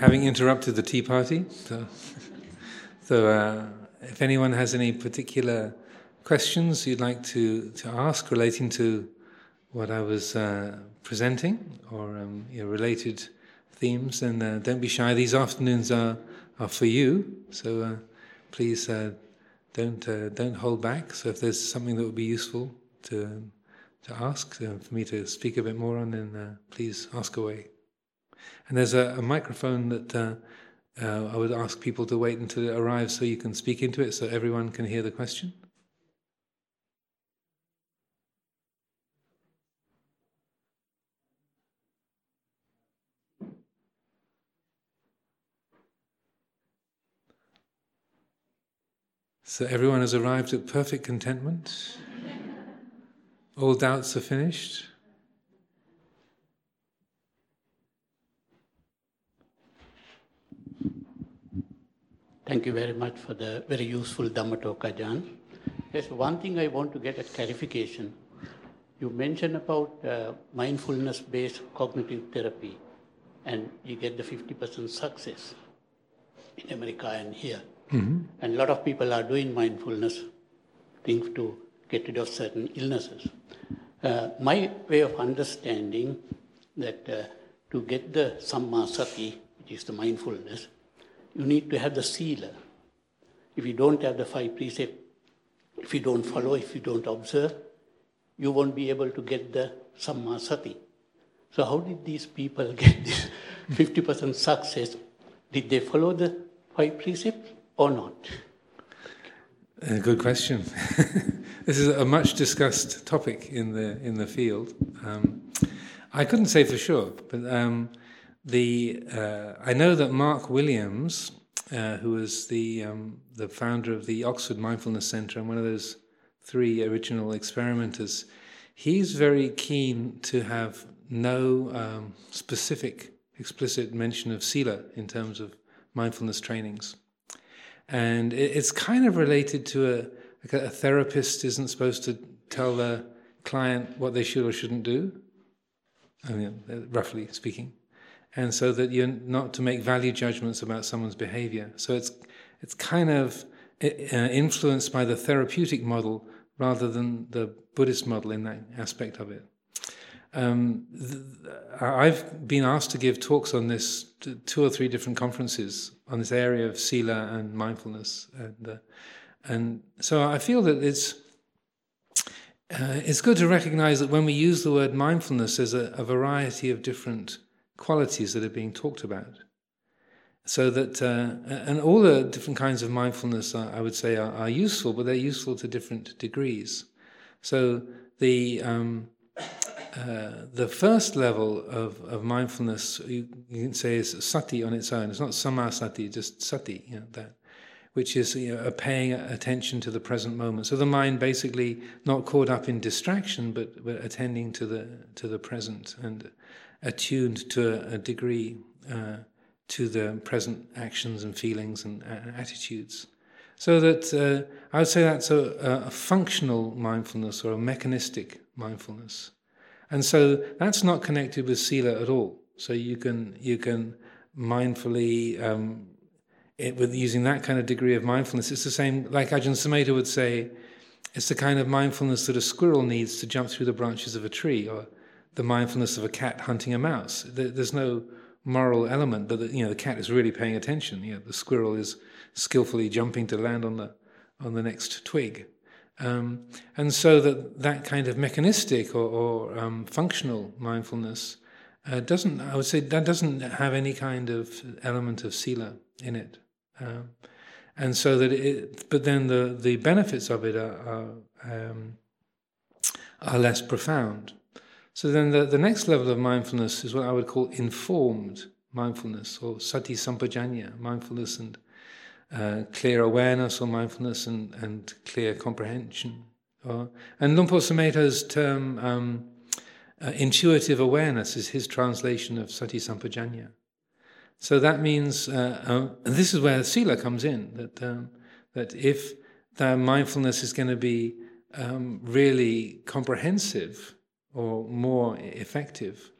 having interrupted the tea party. So, so uh, if anyone has any particular questions you'd like to, to ask relating to what I was uh, presenting or um, you know, related themes, then uh, don't be shy. These afternoons are, are for you, so uh, please uh, don't uh, don't hold back. So if there's something that would be useful to to ask for me to speak a bit more on, then please ask away. And there's a, a microphone that uh, I would ask people to wait until it arrives so you can speak into it so everyone can hear the question. So everyone has arrived at perfect contentment. All doubts are finished. Thank you very much for the very useful Dhamma talk. There's one thing I want to get a clarification. You mentioned about uh, mindfulness-based cognitive therapy, and you get the 50% success in America and here. Mm-hmm. And a lot of people are doing mindfulness things to get rid of certain illnesses. Uh, my way of understanding that uh, to get the samma sati, which is the mindfulness, you need to have the sila. If you don't have the five precepts, if you don't follow, if you don't observe, you won't be able to get the samma sati. So how did these people get this 50% success? Did they follow the five precepts or not? Uh, good question. this is a much discussed topic in the in the field. Um, I couldn't say for sure, but um, the uh, I know that Mark Williams, uh, who was the um, the founder of the Oxford Mindfulness Centre and one of those three original experimenters, he's very keen to have no um, specific explicit mention of sila in terms of mindfulness trainings, and it's kind of related to a like a therapist isn't supposed to tell the client what they should or shouldn't do. I mean, roughly speaking and so that you're not to make value judgments about someone's behavior. So it's it's kind of uh, influenced by the therapeutic model rather than the Buddhist model in that aspect of it. Um, th- I've been asked to give talks on this two or three different conferences on this area of sila and mindfulness, and uh, and so I feel that it's. Uh, it's good to recognize that when we use the word mindfulness, there's a, a variety of different qualities that are being talked about. So that, uh, and all the different kinds of mindfulness, are, I would say, are, are, useful, but they're useful to different degrees. So the um, uh, the first level of, of mindfulness, you, you, can say, is sati on its own. It's not samasati, just sati, you know, that, which is you know, paying attention to the present moment. So the mind basically not caught up in distraction, but, but attending to the to the present and attuned to a, degree uh, to the present actions and feelings and uh, attitudes. So that uh, I would say that's a, a, functional mindfulness or a mechanistic mindfulness, and so that's not connected with sila at all. So you can you can mindfully um, it, with using that kind of degree of mindfulness. It's the same like Ajahn Sumedho would say. It's the kind of mindfulness that a squirrel needs to jump through the branches of a tree, or the mindfulness of a cat hunting a mouse. There's no moral element, the, you know the cat is really paying attention. You know, the squirrel is skillfully jumping to land on the on the next twig, um, and so that that kind of mechanistic or, or um, functional mindfulness uh, doesn't. I would say that doesn't have any kind of element of sila in it. Um, and so that it, but then the, the benefits of it are, are, um, are less profound. So then the, the next level of mindfulness is what I would call informed mindfulness or sati sampajanya, mindfulness and uh, clear awareness or mindfulness and, and clear comprehension. Or, and Luang Sumedho's term um, uh, intuitive awareness is his translation of sati sampajanya. So that means, uh, and this is where sila comes in, that, um, that if the mindfulness is going to be um, really comprehensive, or more effective,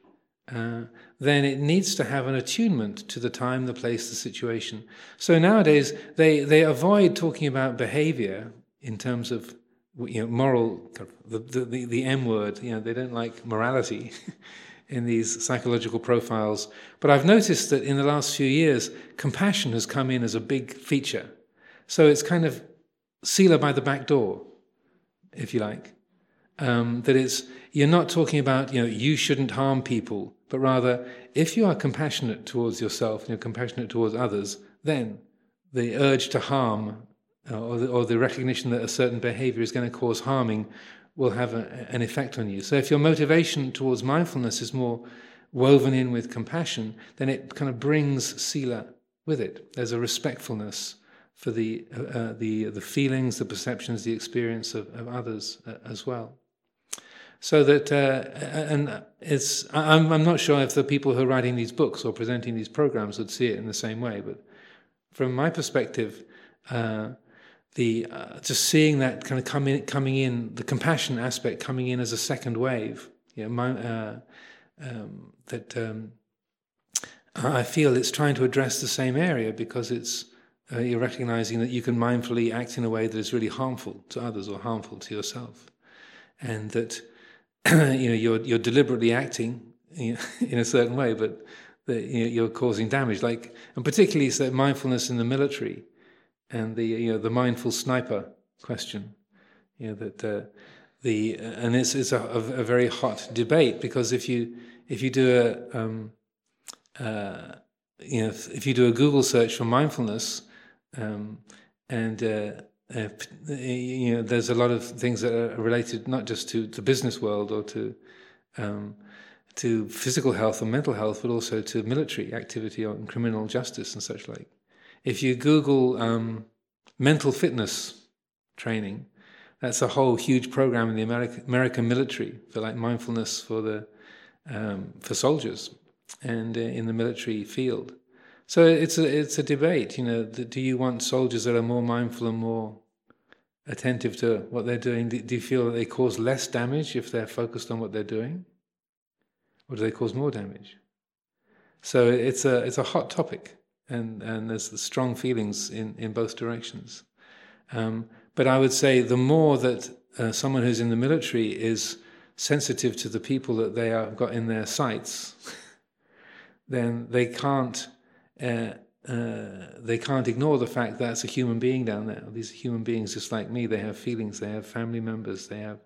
uh, then it needs to have an attunement to the time, the place, the situation. So nowadays, they, they avoid talking about behavior in terms of you know, moral, the, the, the M word, you know, they don't like morality in these psychological profiles. But I've noticed that in the last few years, compassion has come in as a big feature. So it's kind of Sila by the back door, if you like. Um, that it's you're not talking about you know you shouldn't harm people, but rather if you are compassionate towards yourself and you're compassionate towards others, then the urge to harm uh, or, the, or the recognition that a certain behavior is going to cause harming will have a, an effect on you. So if your motivation towards mindfulness is more woven in with compassion, then it kind of brings sila with it. There's a respectfulness for the uh, uh, the the feelings, the perceptions, the experience of, of others uh, as well. So that uh, and it's I'm I'm not sure if the people who are writing these books or presenting these programs would see it in the same way, but from my perspective. Uh, the uh, just seeing that kind of coming coming in, the compassion aspect coming in as a second wave. You know, my, uh, um, that um, I feel it's trying to address the same area because it's uh, you're recognizing that you can mindfully act in a way that is really harmful to others or harmful to yourself, and that you know you're you're deliberately acting in a certain way, but that you're causing damage. Like, and particularly so mindfulness in the military, and the you know the mindful sniper question. You know that uh, the and it's a, a, a, very hot debate because if you if you do a um, uh, you know if, if, you do a Google search for mindfulness um, and uh, uh, you know, there's a lot of things that are related not just to the business world or to um, to physical health or mental health, but also to military activity and criminal justice and such like. If you Google um, mental fitness training, that's a whole huge program in the American, military for like mindfulness for the um, for soldiers and uh, in the military field. So it's a it's a debate. You know, do you want soldiers that are more mindful and more attentive to what they're doing? Do you feel that they cause less damage if they're focused on what they're doing, or do they cause more damage? So it's a it's a hot topic, and and there's strong feelings in in both directions. Um, but I would say the more that uh, someone who's in the military is sensitive to the people that they have got in their sights, then they can't uh, uh, they can't ignore the fact that it's a human being down there. These are human beings just like me. They have feelings. They have family members. They have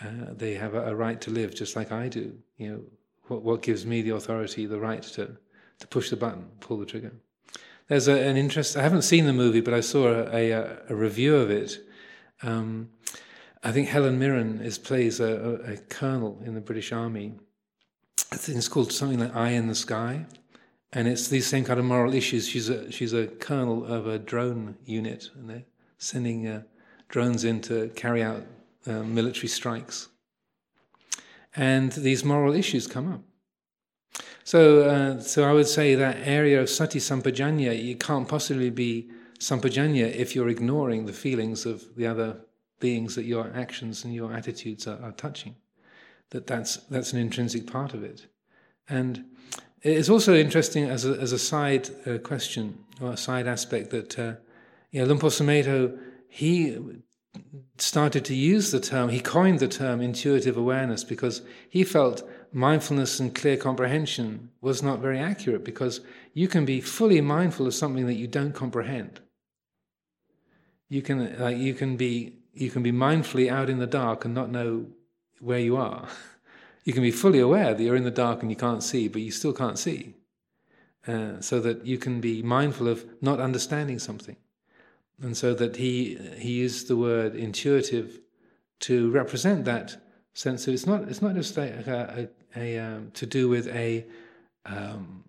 uh, they have a, a, right to live just like I do. You know, what, what gives me the authority, the right to to push the button, pull the trigger. There's a, an interest. I haven't seen the movie, but I saw a, a, a review of it. Um, I think Helen Mirren is plays a, a, colonel in the British Army. I think it's called something like Eye in the Sky and it's these same kind of moral issues. She's a she's a colonel of a drone unit, and they're sending uh, drones in to carry out uh, military strikes. And these moral issues come up. So, uh, so I would say that area of sati sampajanya, you can't possibly be sampajanya if you're ignoring the feelings of the other beings that your actions and your attitudes are, are touching. That that's that's an intrinsic part of it, and it's also interesting as a, as a side uh, question or a side aspect that uh, you know, Luang Por Sumedho, he started to use the term, he coined the term intuitive awareness because he felt mindfulness and clear comprehension was not very accurate because you can be fully mindful of something that you don't comprehend. You can, like, you can be you can be mindfully out in the dark and not know where you are. you can be fully aware that you're in the dark and you can't see, but you still can't see. Uh, so that you can be mindful of not understanding something. And so that he, he used the word intuitive to represent that sense of it's not, it's not just a, a, a um, to do with a, um,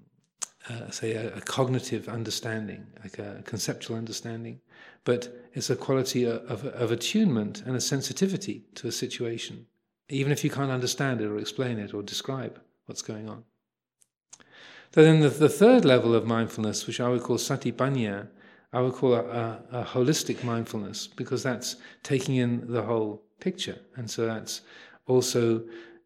uh, say, a, a, cognitive understanding, like a conceptual understanding, but it's a quality of, of, of attunement and a sensitivity to a situation even if you can't understand it or explain it or describe what's going on. So then the, the third level of mindfulness, which I would call satipanya, I would call a, a, a, holistic mindfulness because that's taking in the whole picture. And so that's also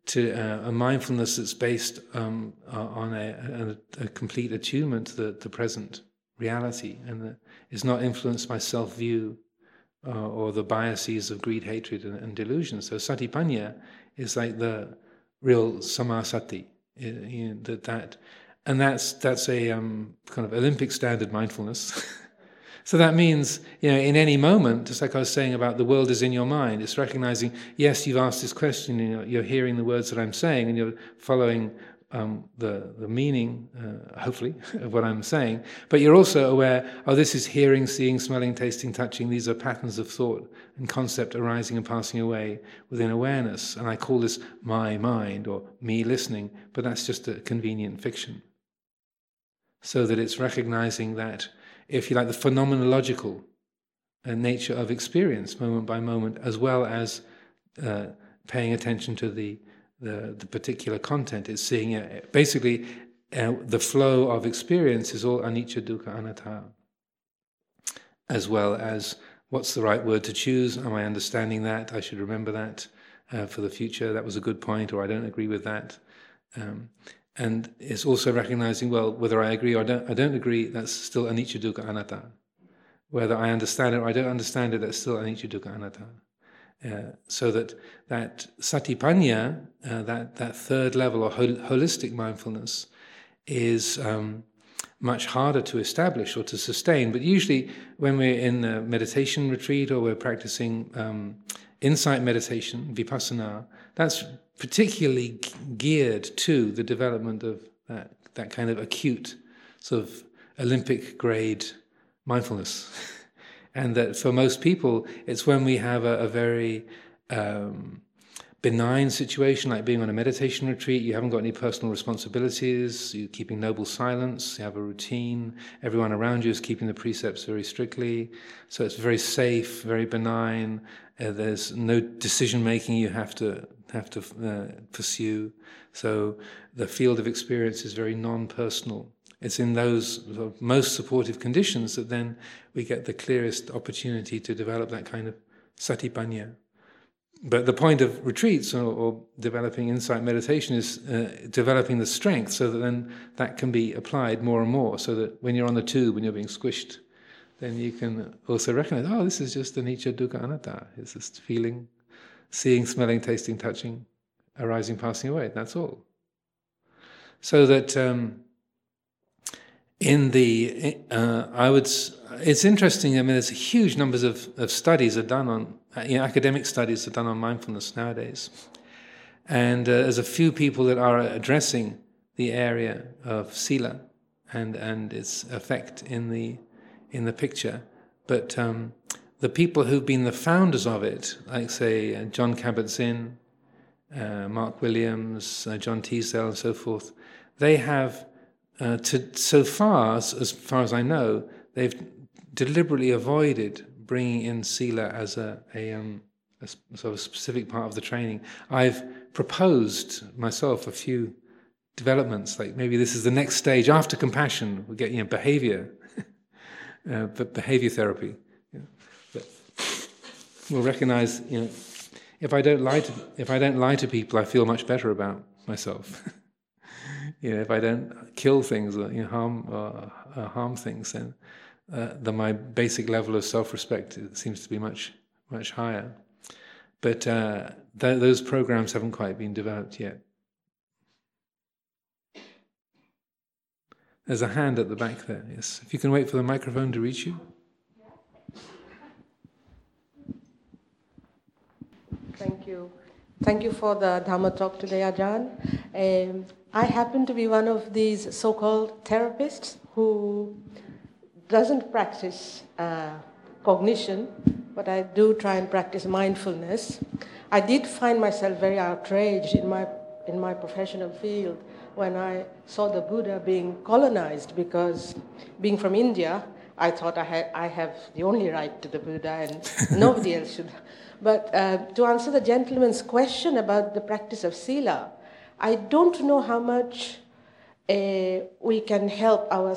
to uh, a mindfulness that's based um, on a, a, a, complete attunement to the, the present reality and is not influenced by self view uh, or the biases of greed, hatred, and, and, delusion. So satipanya is like the real samasati. You know, that, that, and that's that's a um, kind of Olympic standard mindfulness. So that means, you know, in any moment, just like I was saying about the world is in your mind, it's recognizing, yes, you've asked this question, you know, you're hearing the words that I'm saying, and you're following um, the, the meaning, uh, hopefully, of what I'm saying. But you're also aware, oh, this is hearing, seeing, smelling, tasting, touching. These are patterns of thought and concept arising and passing away within awareness. And I call this my mind or me listening, but that's just a convenient fiction. So that it's recognizing that if you like, the phenomenological uh, nature of experience, moment by moment, as well as uh, paying attention to the, the, the particular content. It's seeing it. Basically, uh, the flow of experience is all anicca, dukkha, anatta, as well as what's the right word to choose. Am I understanding that? I should remember that uh, for the future. That was a good point, or I don't agree with that. Um, and it's also recognizing, well, whether I agree or don't, I don't agree, that's still anicca dukkha anatta. Whether I understand it or I don't understand it, that's still anicca dukkha anatta. Uh, so that that satipanya, uh, that that third level or hol- holistic mindfulness, is um, much harder to establish or to sustain. But usually, when we're in a meditation retreat or we're practicing um, insight meditation, vipassana, that's particularly geared to the development of that, that kind of acute, sort of Olympic grade mindfulness. and that for most people, it's when we have a, a very um, benign situation, like being on a meditation retreat, you haven't got any personal responsibilities, you're keeping noble silence, you have a routine, everyone around you is keeping the precepts very strictly. So it's very safe, very benign. Uh, there's no decision making you have to have to uh, pursue. So the field of experience is very non-personal. It's in those most supportive conditions that then we get the clearest opportunity to develop that kind of satipanya. But the point of retreats or, or developing insight meditation is uh, developing the strength so that then that can be applied more and more. So that when you're on the tube and you're being squished, then you can also recognize, oh, this is just anicca dukkha anatta. It's just feeling seeing, smelling, tasting, touching, arising, passing away. That's all. So that um, in the, uh, I would, it's interesting. I mean, there's huge numbers of, of studies are done on, you know, academic studies are done on mindfulness nowadays, and uh, there's a few people that are addressing the area of sila and and its effect in the in the picture, but. Um, the people who've been the founders of it, like say uh, Jon Kabat-Zinn, uh, Mark Williams, uh, John Teasdale, and so forth, they have, uh, to, so far as, as, far as I know, they've deliberately avoided bringing in Sila as a, a, um, a sort of specific part of the training. I've proposed myself a few developments, like maybe this is the next stage after compassion. We get you know behavior, uh, but behavior therapy We'll recognize, you know, if I don't lie to, if I don't lie to people, I feel much better about myself. you know, if I don't kill things or you know, harm or uh, harm things, then uh, then my basic level of self-respect seems to be much much higher. But uh, th- those programs haven't quite been developed yet. There's a hand at the back there. Yes, if you can wait for the microphone to reach you. Thank you. Thank you for the Dharma talk today, Ajahn. Um, I happen to be one of these so-called therapists who doesn't practice uh, cognition, but I do try and practice mindfulness. I did find myself very outraged in my in my professional field when I saw the Buddha being colonized because being from India, I thought I, had, I have the only right to the Buddha and nobody else should but uh, to answer the gentleman's question about the practice of sila, I don't know how much uh, we can help our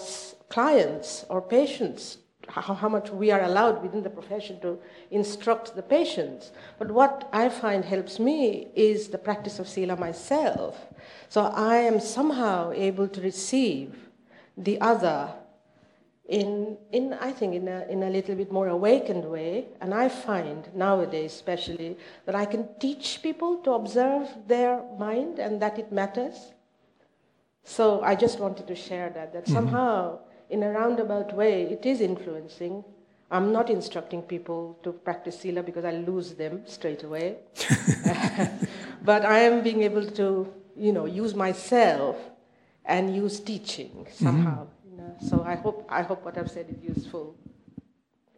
clients or patients how, how much we are allowed within the profession to instruct the patients. But what I find helps me is the practice of Sila myself. So I am somehow able to receive the other in, in I think, in a, in a little bit more awakened way. And I find nowadays, especially, that I can teach people to observe their mind and that it matters. So I just wanted to share that, that mm-hmm. somehow, in a roundabout way, it is influencing. I'm not instructing people to practice Sila because I lose them straight away. but I am being able to, you know, use myself and use teaching somehow. Mm-hmm. So I hope, I hope what I've said is useful.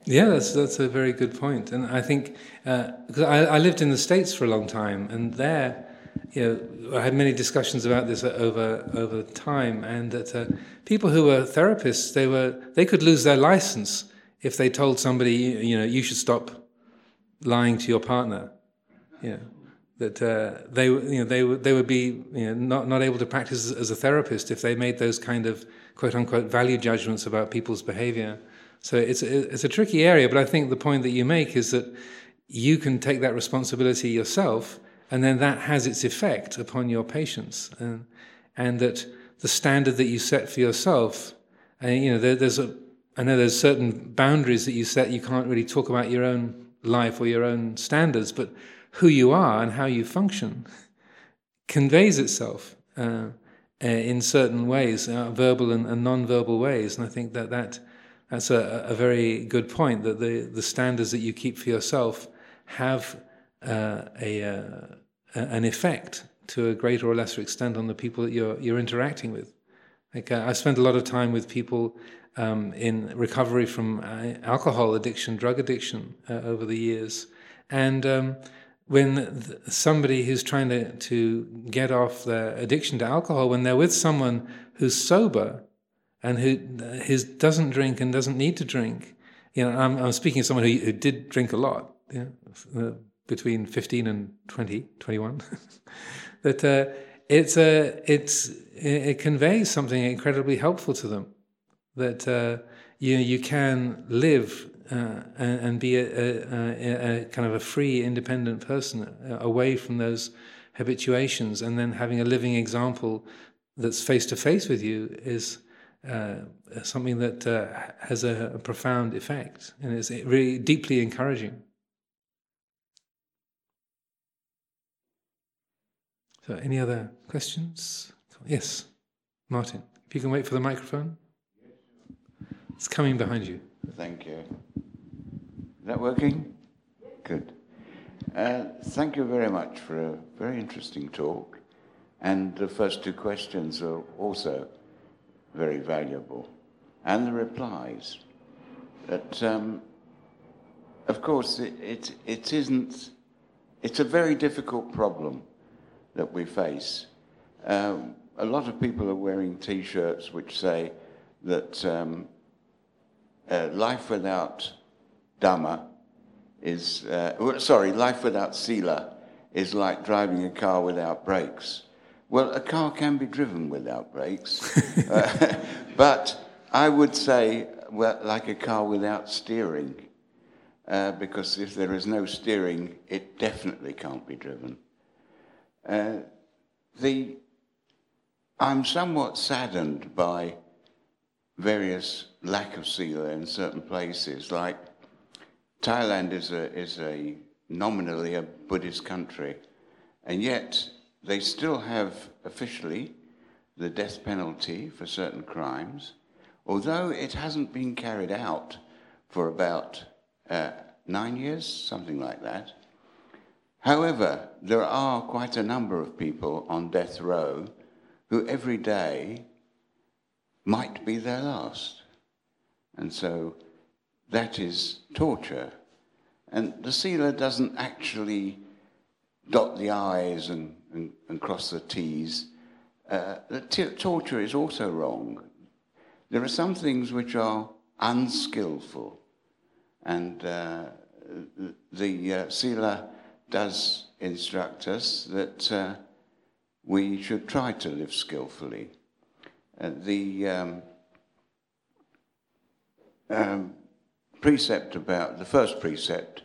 Yeah, that's that's a very good point, and I think because uh, I, I, lived in the states for a long time, and there, you know, I had many discussions about this over over time, and that uh, people who were therapists, they were they could lose their license if they told somebody, you know, you should stop lying to your partner, you know, that uh, they you know they would they would be you know not not able to practice as a therapist if they made those kind of quote unquote value judgments about people's behavior. So it's it's a tricky area, but I think the point that you make is that you can take that responsibility yourself, and then that has its effect upon your patients, and and that the standard that you set for yourself, and you know there, there's a I know there's certain boundaries that you set. You can't really talk about your own life or your own standards, but who you are and how you function conveys itself. Uh, in certain ways, uh, verbal and, and, non-verbal ways. And I think that, that that's a, a, very good point, that the, the standards that you keep for yourself have uh, a, uh, an effect to a greater or lesser extent on the people that you're, you're interacting with. Like, uh, I spent a lot of time with people um, in recovery from uh, alcohol addiction, drug addiction over the years. And um, when somebody who's trying to, to get off their addiction to alcohol, when they're with someone who's sober and who, who doesn't drink and doesn't need to drink, you know, I'm, I'm speaking of someone who, who did drink a lot, you know, uh, between 15 and 20, 21, that uh, it's a, it's, it conveys something incredibly helpful to them. That uh, you, you can live uh, and, be a, a, a, kind of a free, independent person uh, away from those habituations, and then having a living example that's face to face with you is uh, something that uh, has a, a, profound effect and is really deeply encouraging. So, any other questions? Yes, Martin. If you can wait for the microphone, it's coming behind you. Thank you Is that working? Good. Uh, thank you very much for a very interesting talk. And the first two questions are also very valuable. And the replies. That, um, of course, it, it, it isn't, it's a very difficult problem that we face. Um, a lot of people are wearing t shirts which say that um, uh, life without Dhamma is, uh, sorry, life without Sila is like driving a car without brakes. Well, a car can be driven without brakes, uh, but I would say, well, like a car without steering, uh, because if there is no steering, it definitely can't be driven. Uh, the, I'm somewhat saddened by various lack of Sila in certain places, like Thailand is a, is a nominally a Buddhist country, and yet they still have officially the death penalty for certain crimes, although it hasn't been carried out for about uh, nine years, something like that. However, there are quite a number of people on death row who every day might be their last. And so that is torture. And the Sila doesn't actually dot the I's and, and, and cross the T's. Uh, the t- torture is also wrong. There are some things which are unskillful, and uh, the uh, Sila does instruct us that uh, we should try to live skillfully. The um, um, precept about the first precept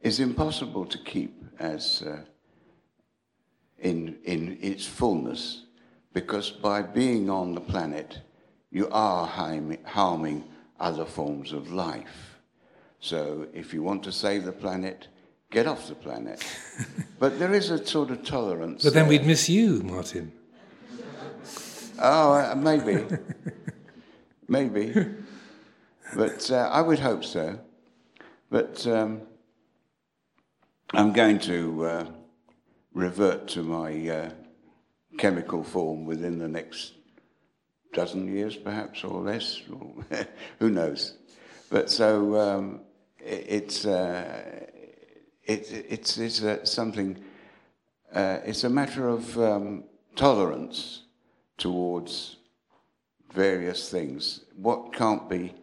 is impossible to keep as uh, in, in its fullness because by being on the planet, you are harming other forms of life. So if you want to save the planet, get off the planet. but there is a sort of tolerance. But then there. we'd miss you, Martin. Oh, uh, maybe. maybe. But uh, I would hope so. But um, I'm going to uh, revert to my uh, chemical form within the next dozen years, perhaps, or less. Who knows? But so um, it, it's, uh, it, it's, it's uh, something, it's a matter of um, tolerance towards various things. What can't be,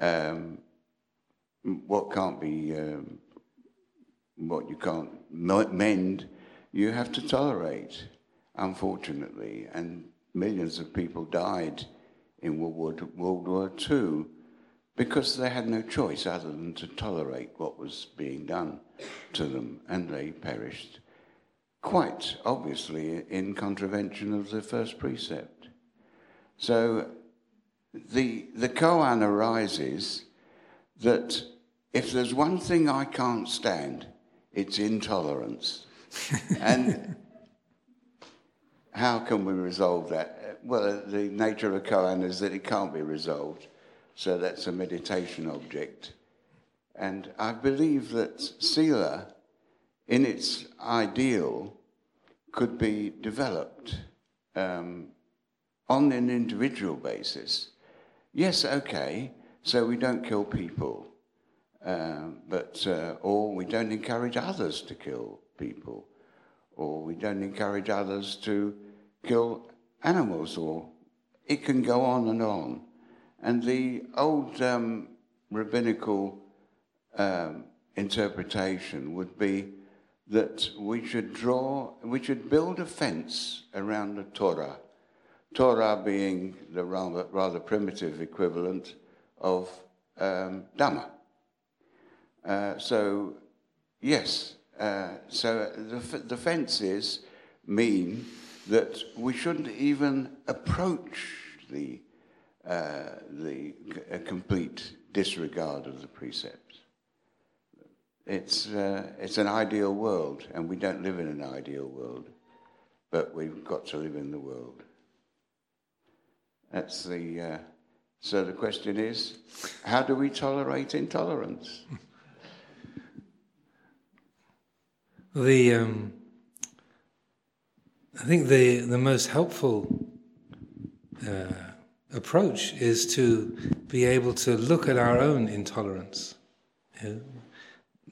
um, what can't be, um, what you can't mend, you have to tolerate, unfortunately. And millions of people died in World War, World War II because they had no choice other than to tolerate what was being done to them, and they perished quite obviously in contravention of the first precept. So the, the koan arises that if there's one thing I can't stand, it's intolerance. and how can we resolve that? Well, the nature of a koan is that it can't be resolved. So that's a meditation object. And I believe that Sila, in its ideal, could be developed um, on an individual basis. Yes, okay, so we don't kill people, uh, but uh, or we don't encourage others to kill people, or we don't encourage others to kill animals, or it can go on and on. And the old um, rabbinical um, interpretation would be that we should draw, we should build a fence around the Torah. Torah being the rather, rather primitive equivalent of um, Dhamma. Uh, so, yes, uh, so the, the fences mean that we shouldn't even approach the uh, the complete disregard of the precepts. It's, uh, it's an ideal world, and we don't live in an ideal world, but we've got to live in the world. That's the, uh, so the question is how do we tolerate intolerance? The, um, I think the, the most helpful uh, approach is to be able to look at our own intolerance.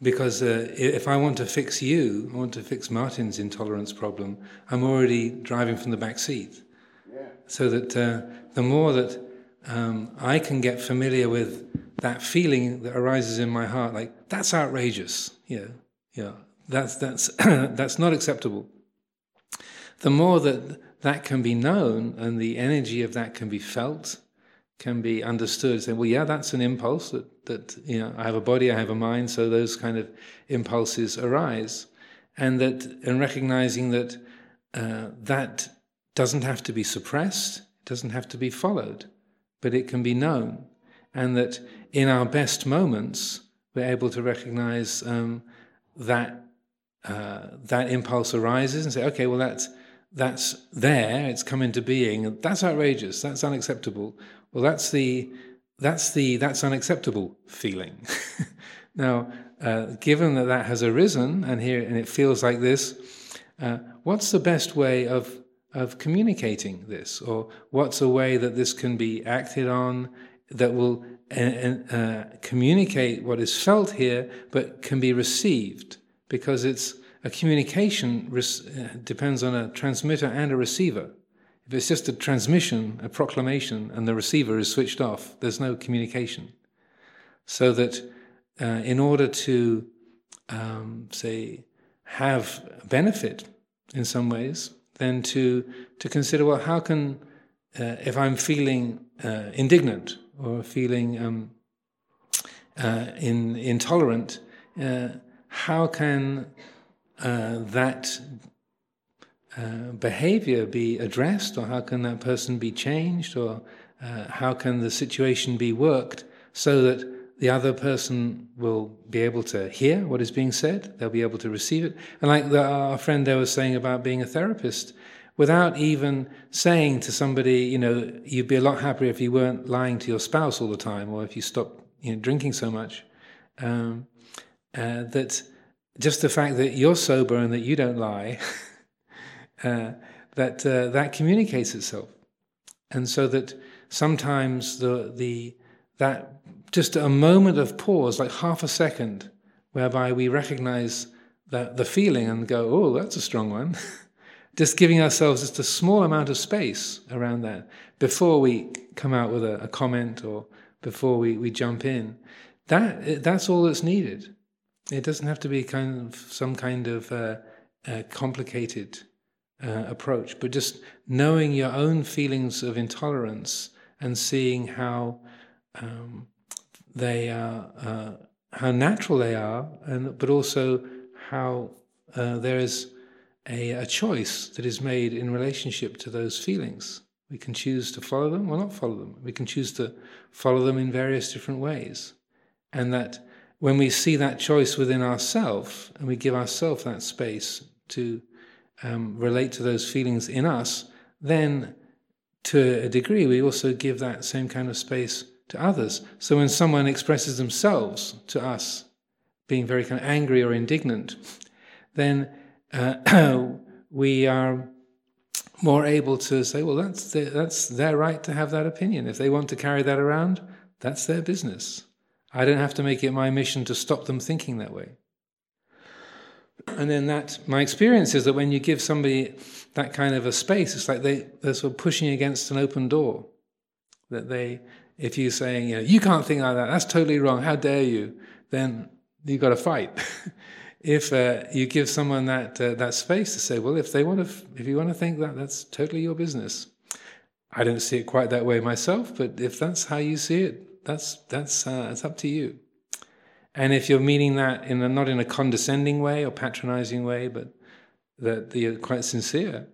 Because uh, if I want to fix you, I want to fix Martin's intolerance problem, I'm already driving from the back seat. Yeah. So that uh, the more that um, I can get familiar with that feeling that arises in my heart, like that's outrageous, yeah, yeah, that's that's that's not acceptable. The more that that can be known and the energy of that can be felt, can be understood. Say, well, yeah, that's an impulse that, that, you know, I have a body, I have a mind, so those kind of impulses arise. And that, and recognizing that uh, that doesn't have to be suppressed, it doesn't have to be followed, but it can be known. And that in our best moments, we're able to recognize um, that uh, that impulse arises and say, okay, well, that's that's there, it's come into being, that's outrageous, that's unacceptable. Well, that's the that's the that's unacceptable feeling. now, uh, given that that has arisen and here and it feels like this, uh, what's the best way of of communicating this, or what's a way that this can be acted on that will uh, uh communicate what is felt here, but can be received because it's a communication uh, depends on a transmitter and a receiver. If it's just a transmission, a proclamation, and the receiver is switched off, there's no communication. So that uh, in order to, um, say, have benefit in some ways, then to, to consider, well, how can, uh, if I'm feeling uh, indignant or feeling um, uh, in, intolerant, uh, how can uh, that uh, behavior be addressed, or how can that person be changed, or uh, how can the situation be worked so that the other person will be able to hear what is being said, they'll be able to receive it. And like the, our friend there was saying about being a therapist, without even saying to somebody, you know, you'd be a lot happier if you weren't lying to your spouse all the time, or if you stopped you know, drinking so much. Um, uh, that just the fact that you're sober and that you don't lie, uh, that uh, that communicates itself, and so that sometimes the the that just a moment of pause, like half a second, whereby we recognize that the feeling and go, "Oh, that's a strong one." just giving ourselves just a small amount of space around that before we come out with a, a comment or before we, we jump in. That that's all that's needed. It doesn't have to be kind of some kind of uh, uh, complicated uh, approach, but just knowing your own feelings of intolerance and seeing how um, they are, uh, how natural they are, and but also how uh, there is a, a choice that is made in relationship to those feelings. We can choose to follow them or not follow them. We can choose to follow them in various different ways. And that when we see that choice within ourselves and we give ourselves that space to um, relate to those feelings in us, then to a degree we also give that same kind of space to others. So when someone expresses themselves to us, being very kind of angry or indignant, then uh, we are more able to say, well, that's that's their right to have that opinion. If they want to carry that around, that's their business. I don't have to make it my mission to stop them thinking that way. And then that, my experience is that when you give somebody that kind of a space, it's like they, they're sort of pushing against an open door. That they, if you're saying, you know, you can't think like that, that's totally wrong, how dare you, then you've got to fight. if uh, you give someone that uh, that space to say, well, if they want to, if you want to think that, that's totally your business. I don't see it quite that way myself, but if that's how you see it, that's that's uh, it's up to you. And if you're meaning that in a, not in a condescending way or patronizing way, but that you're quite sincere,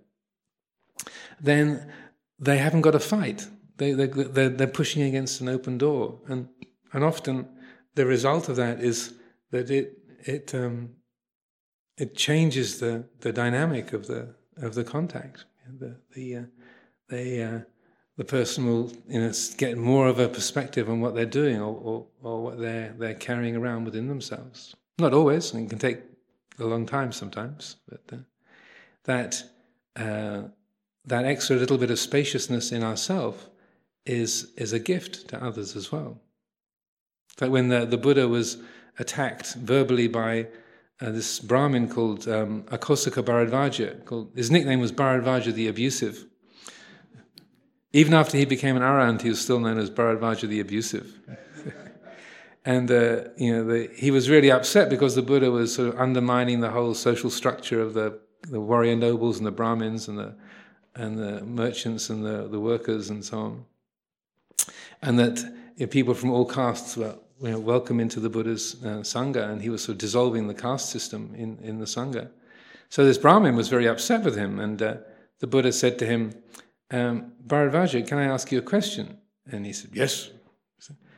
then they haven't got a fight. They, they, they're, they're pushing against an open door. And, and often the result of that is that it, it um, it changes the, the dynamic of the of the contact. The the uh, they uh, the person will you know get more of a perspective on what they're doing or, or, or what they're they're carrying around within themselves. Not always, and it can take a long time sometimes, but uh, that uh, that extra little bit of spaciousness in ourself is is a gift to others as well. Like when the, the Buddha was attacked verbally by uh, this Brahmin called um, Akosaka Bharadvaja. Called, his nickname was Bharadvaja the Abusive. Even after he became an Arahant, he was still known as Bharadvaja the Abusive. and uh, you know, the, he was really upset because the Buddha was sort of undermining the whole social structure of the, the warrior nobles and the Brahmins and the, and the merchants and the, the workers and so on. And that you know, people from all castes were you know, welcome into the Buddha's uh, Sangha, and he was sort of dissolving the caste system in, in the Sangha. So this Brahmin was very upset with him, and uh, the Buddha said to him, um, Bharadvaja, can I ask you a question? And he said, Yes.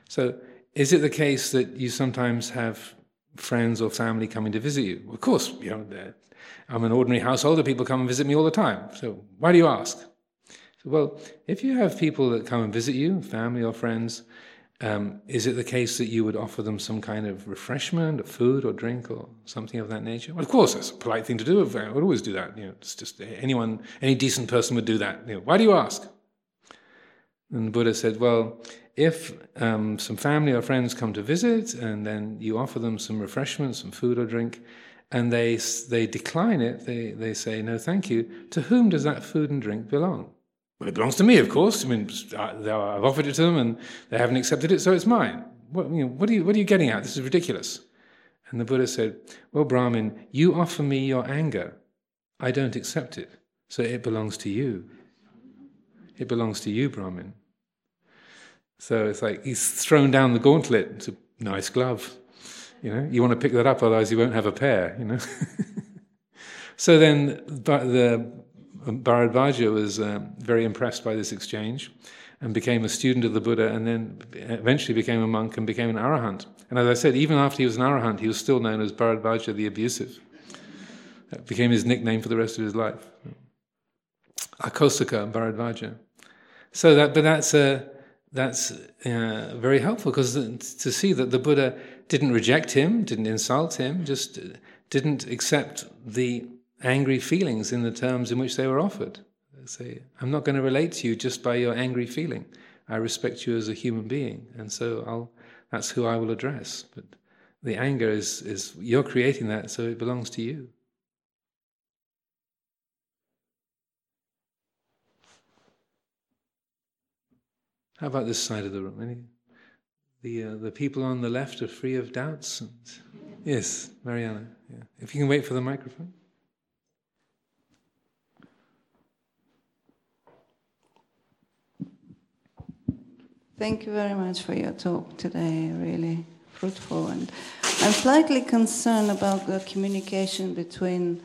So, is it the case that you sometimes have friends or family coming to visit you? Of course, you know, I'm an ordinary householder, people come and visit me all the time. So, why do you ask? So, well, if you have people that come and visit you, family or friends, um, is it the case that you would offer them some kind of refreshment, or food or drink or something of that nature? Well, of course, that's a polite thing to do. I would always do that. You know, it's just anyone, any decent person would do that. You know, why do you ask? And the Buddha said, well, if um, some family or friends come to visit and then you offer them some refreshment, some food or drink, and they, they decline it, they, they say, no, thank you, to whom does that food and drink belong? Well, it belongs to me, of course. I mean, I've offered it to them and they haven't accepted it, so it's mine. What, you know, what, are, you, what are you getting at? This is ridiculous. And the Buddha said, Well, Brahmin, you offer me your anger. I don't accept it, so it belongs to you. It belongs to you, Brahmin. So it's like he's thrown down the gauntlet It's a nice glove. You know, you want to pick that up, otherwise you won't have a pair. You know. so then, the Bharadvaja was um, very impressed by this exchange, and became a student of the Buddha, and then eventually became a monk and became an arahant. And as I said, even after he was an arahant, he was still known as Bharadvaja the abusive. That became his nickname for the rest of his life. Akosaka Bharadvaja. So that, but that's a that's uh, very helpful because to see that the Buddha didn't reject him, didn't insult him, just didn't accept the angry feelings in the terms in which they were offered. Say, I'm not going to relate to you just by your angry feeling. I respect you as a human being, and so I'll, that's who I will address. But the anger is, is you're creating that, so it belongs to you. How about this side of the room? Any, the uh, the people on the left are free of doubts. And, yes, Mariana. Yeah. If you can wait for the microphone. Thank you very much for your talk today. Really fruitful, and I'm slightly concerned about the communication between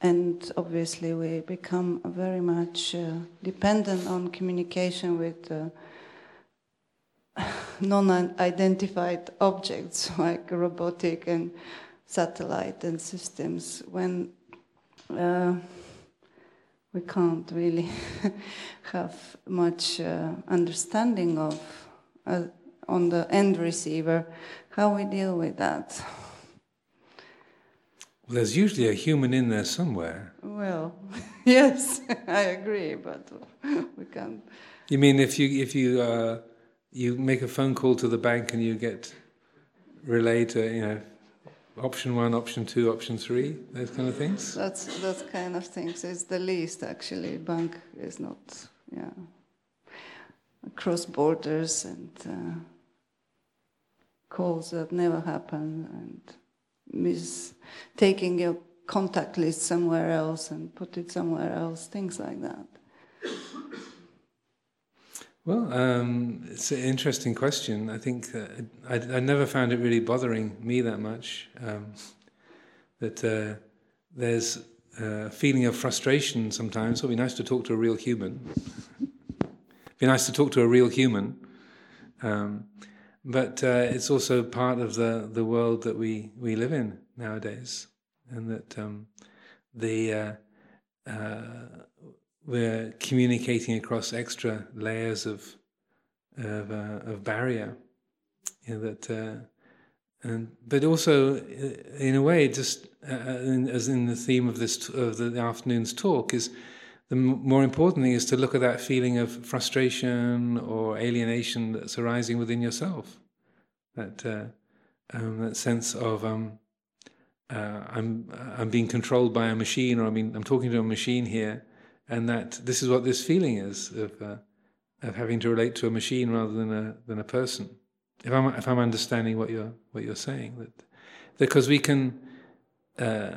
and obviously we become very much uh, dependent on communication with uh, non-identified objects like robotic and satellite and systems when uh, we can't really have much uh, understanding of uh, on the end receiver how we deal with that well, there's usually a human in there somewhere. Well, yes, I agree, but we can't. You mean if you if you uh, you make a phone call to the bank and you get relayed to you know option one, option two, option three, those kind of things? That's those kind of things is the least actually. Bank is not, yeah, cross borders and uh, calls that never happen and mis taking your contact list somewhere else and put it somewhere else, things like that. Well, um, it's an interesting question. I think uh, I, I, never found it really bothering me that much. Um, that uh, there's a feeling of frustration sometimes. It'll be nice to talk to a real human. be nice to talk to a real human. Um, but uh, it's also part of the, the world that we, we live in nowadays. And that um, the uh, uh, we're communicating across extra layers of of, uh, of barrier. You know, that, uh, and but also uh, in a way, just uh, in, as in the theme of this of the afternoon's talk is. The more important thing is to look at that feeling of frustration or alienation that's arising within yourself. That uh, um, that sense of um, uh, I'm I'm being controlled by a machine, or I mean I'm talking to a machine here, and that this is what this feeling is of uh, of having to relate to a machine rather than a than a person. If I'm if I'm understanding what you're what you're saying, that because we can. Uh,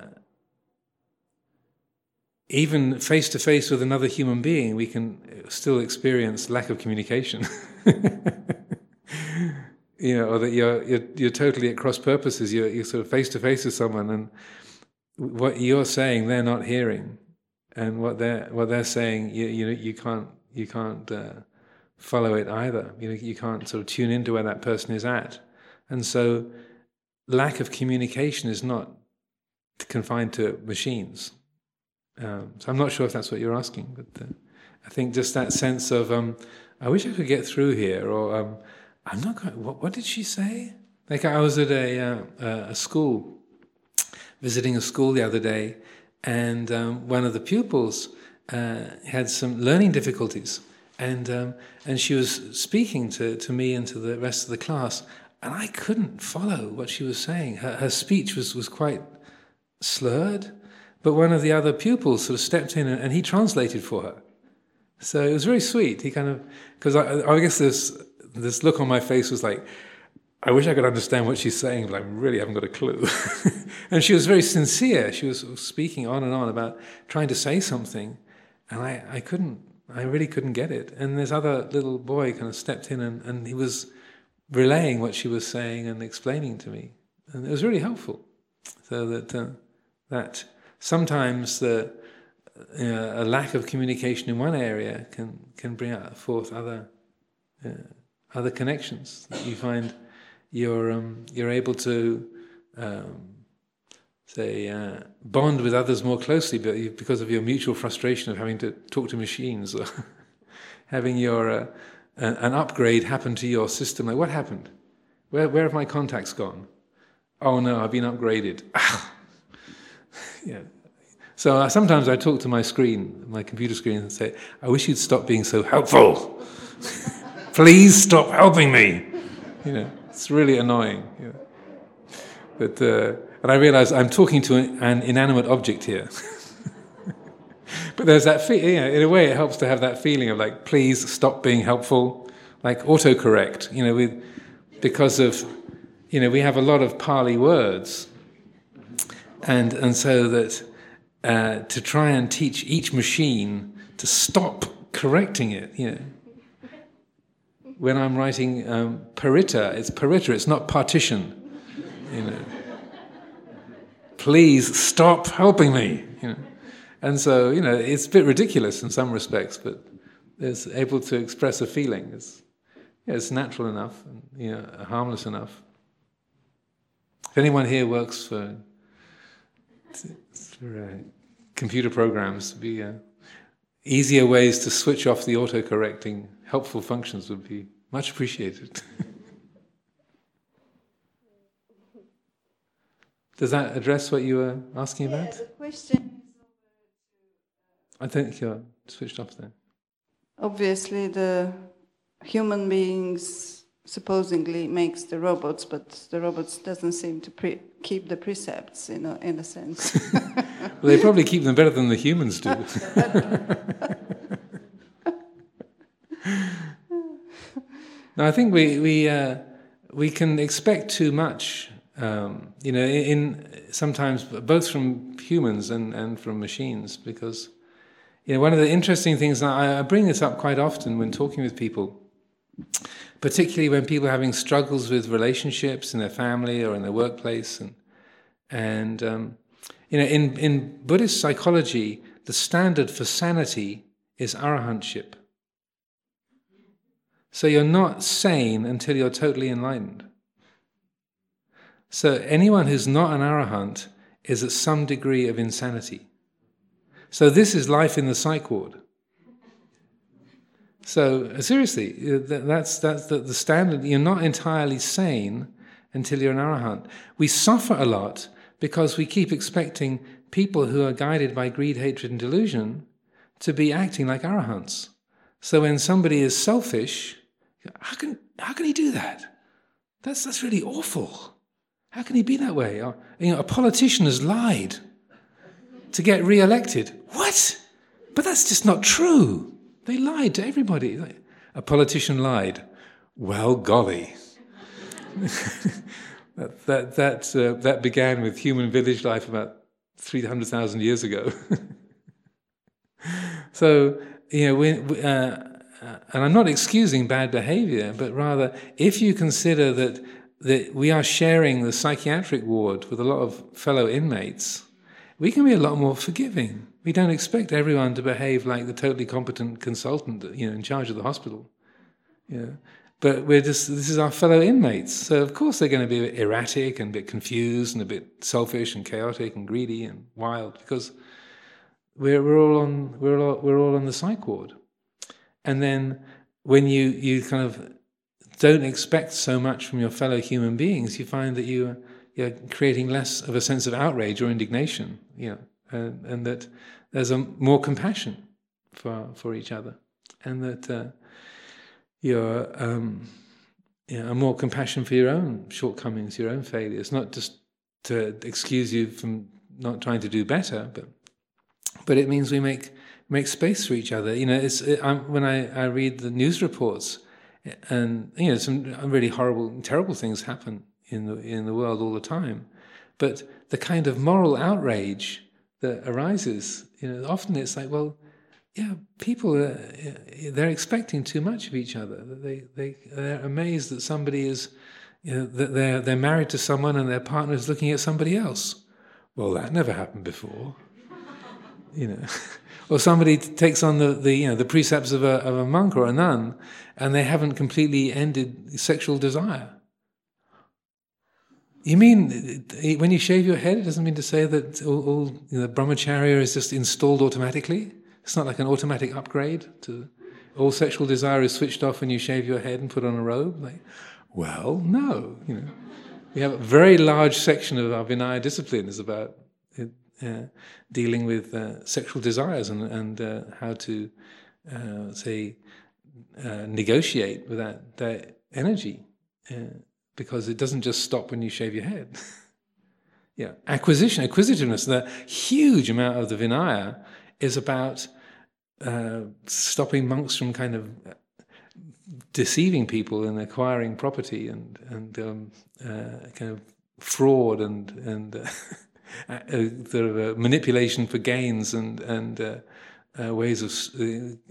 even face to face with another human being, we can still experience lack of communication. you know, or that you're you're, you're totally at cross purposes. You're you're sort of face to face with someone, and what you're saying they're not hearing, and what they're what they're saying you you know you can't you can't uh, follow it either. You know you can't sort of tune into where that person is at, and so lack of communication is not confined to machines. Um, so I'm not sure if that's what you're asking, but uh, I think just that sense of um, I wish I could get through here, or um, I'm not going. What, what, did she say? Like I was at a uh, a school, visiting a school the other day, and um, one of the pupils uh, had some learning difficulties, and um, and she was speaking to, to me and to the rest of the class, and I couldn't follow what she was saying. Her, her speech was, was quite slurred, but one of the other pupils sort of stepped in and, and he translated for her. So it was very sweet. He kind of because I, I guess this this look on my face was like I wish I could understand what she's saying, but I really haven't got a clue. and she was very sincere. She was speaking on and on about trying to say something, and I, I couldn't, I really couldn't get it. And this other little boy kind of stepped in, and, and he was relaying what she was saying and explaining to me, and it was really helpful. So that uh, that sometimes the you know, a lack of communication in one area can can bring forth other uh, other connections. That you find you're um, you're able to um, say uh, bond with others more closely, but because of your mutual frustration of having to talk to machines or having your uh, an upgrade happen to your system. Like what happened? Where where have my contacts gone? Oh no, I've been upgraded. yeah. So uh, sometimes I talk to my screen, my computer screen, and say, "I wish you'd stop being so helpful. Please stop helping me." You know, it's really annoying. Know. But uh, and I realize I'm talking to an inanimate object here. but there's that know, in a way, it helps to have that feeling of like, please stop being helpful, like autocorrect, you know, with, because of, you know, we have a lot of Pali words, and, and so that uh, to try and teach each machine to stop correcting it, you know. When I'm writing um, paritta, it's paritta, it's not partition, you know. Please stop helping me, you know. And so, you know, it's a bit ridiculous in some respects, but it's able to express a feeling. It's, yeah, it's natural enough, and, you know, harmless enough. If anyone here works for, for uh, computer programs, be uh, easier ways to switch off the auto-correcting helpful functions would be much appreciated. Does that address what you were asking yeah, about? The question uh, I think you're switched off there. Obviously, the human beings supposedly makes the robots, but the robots doesn't seem to pre- keep the precepts, in a, in a sense. well, they probably keep them better than the humans do. no, I think we we uh, we can expect too much um, you know, in, sometimes both from humans and, and from machines, because you know one of the interesting things I, I bring this up quite often when talking with people, particularly when people are having struggles with relationships in their family or in their workplace, and and um, you know, in in Buddhist psychology, the standard for sanity is arahantship. So you're not sane until you're totally enlightened. So anyone who's not an arahant is at some degree of insanity. So this is life in the psych ward. So uh, seriously, uh, that's that's the, the standard. You're not entirely sane until you're an arahant. We suffer a lot because we keep expecting people who are guided by greed, hatred, and delusion to be acting like arahants. So when somebody is selfish, how can how can he do that? That's that's really awful. How can he be that way? Uh, you know, a politician has lied to get re-elected. What? But that's just not true. They lied to everybody. A politician lied. Well, golly. that that that, uh, that began with human village life about three hundred thousand years ago. so you know, we, uh, Uh, and I'm not excusing bad behavior, but rather, if you consider that that we are sharing the psychiatric ward with a lot of fellow inmates, we can be a lot more forgiving. We don't expect everyone to behave like the totally competent consultant, you know, in charge of the hospital. You know. But we're just this is our fellow inmates, so of course they're going to be a bit erratic and a bit confused and a bit selfish and chaotic and greedy and wild because we're we're all on we're all we're all on the psych ward. And then when you you kind of don't expect so much from your fellow human beings, you find that you, you're creating less of a sense of outrage or indignation, you know, and, and that there's a more compassion for for each other, and that uh, you're um, you know, a more compassion for your own shortcomings, your own failures, not just to excuse you from not trying to do better, but but it means we make make space for each other. You know, it's it, when I, I read the news reports and you know some really horrible, terrible things happen in the in the world all the time. But the kind of moral outrage that arises, you know, often it's like, well, yeah, people are, they're expecting too much of each other. They they they're amazed that somebody is you know, that they're they're married to someone and their partner is looking at somebody else. Well, that never happened before, you know. or somebody takes on the, the you know the precepts of a of a monk or a nun, and they haven't completely ended sexual desire. You mean when you shave your head, it doesn't mean to say that all, all you know, brahmacharya is just installed automatically? It's not like an automatic upgrade to all sexual desire is switched off when you shave your head and put on a robe. Like, well, no. You know, we have a very large section of our Vinaya discipline is about dealing with uh, sexual desires and, and uh, how to, uh, say, uh, negotiate with that, that energy, uh, because it doesn't just stop when you shave your head. yeah, acquisition, acquisitiveness. The huge amount of the Vinaya is about uh, stopping monks from kind of deceiving people and acquiring property and and um, uh, kind of fraud and and uh, Uh, uh, sort of uh, manipulation for gains and and uh, uh, ways of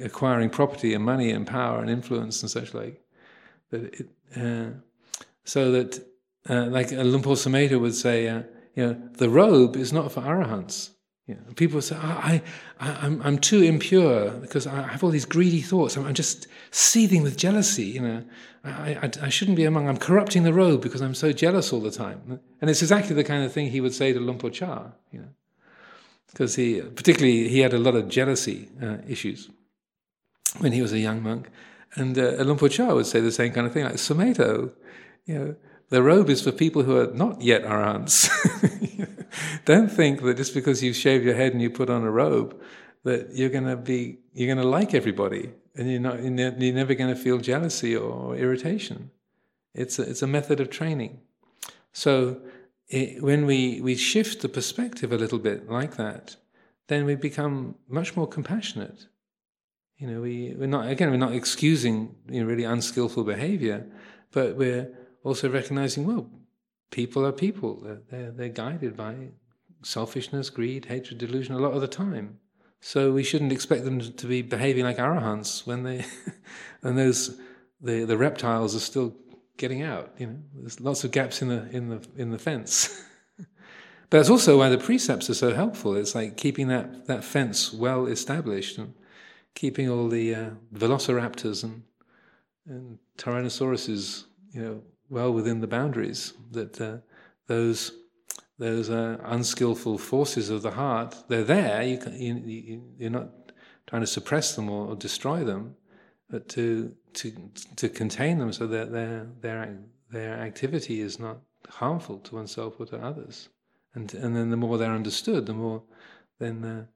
acquiring property and money and power and influence and such like. But it, so that like Luang Por Sumedho would say, you know, the robe is not for arahants you know, people say, I, I, I'm, I'm too impure because I have all these greedy thoughts. I'm, I'm just seething with jealousy. You know, I, I, I, shouldn't be among. I'm corrupting the robe because I'm so jealous all the time. And it's exactly the kind of thing he would say to Luang Por Chah. You know, because he, particularly, he had a lot of jealousy uh, issues when he was a young monk. And uh, Chah would say the same kind of thing, like Sumedho, you know, the robe is for people who are not yet arahants. Don't think that just because you shave your head and you put on a robe, that you're going to be you're going to like everybody, and you're not you're never going to feel jealousy or irritation. It's a, it's a method of training. So it, when we we shift the perspective a little bit like that, then we become much more compassionate. You know, we, we're not again we're not excusing you know, really unskillful behavior, but we're also recognizing, well, people are people. They're, they're, they're, guided by selfishness, greed, hatred, delusion a lot of the time. So we shouldn't expect them to be behaving like arahants when they, and those, the, the reptiles are still getting out. You know, there's lots of gaps in the in the in the fence. but that's also why the precepts are so helpful. It's like keeping that that fence well established and keeping all the uh, velociraptors and and tyrannosauruses, you know, well within the boundaries that uh, those those uh, unskillful forces of the heart they're there you, can, you you're not trying to suppress them or, or, destroy them but to to to contain them so that their their their activity is not harmful to oneself or to others. And and then the more they're understood the more then the,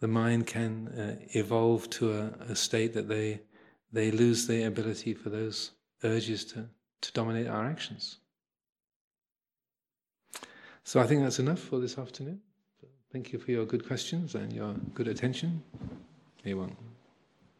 the mind can uh, evolve to a, a state that they they lose the ability for those urges to to dominate our actions. So I think that's enough for this afternoon. Thank you for your good questions and your good attention. Anyone?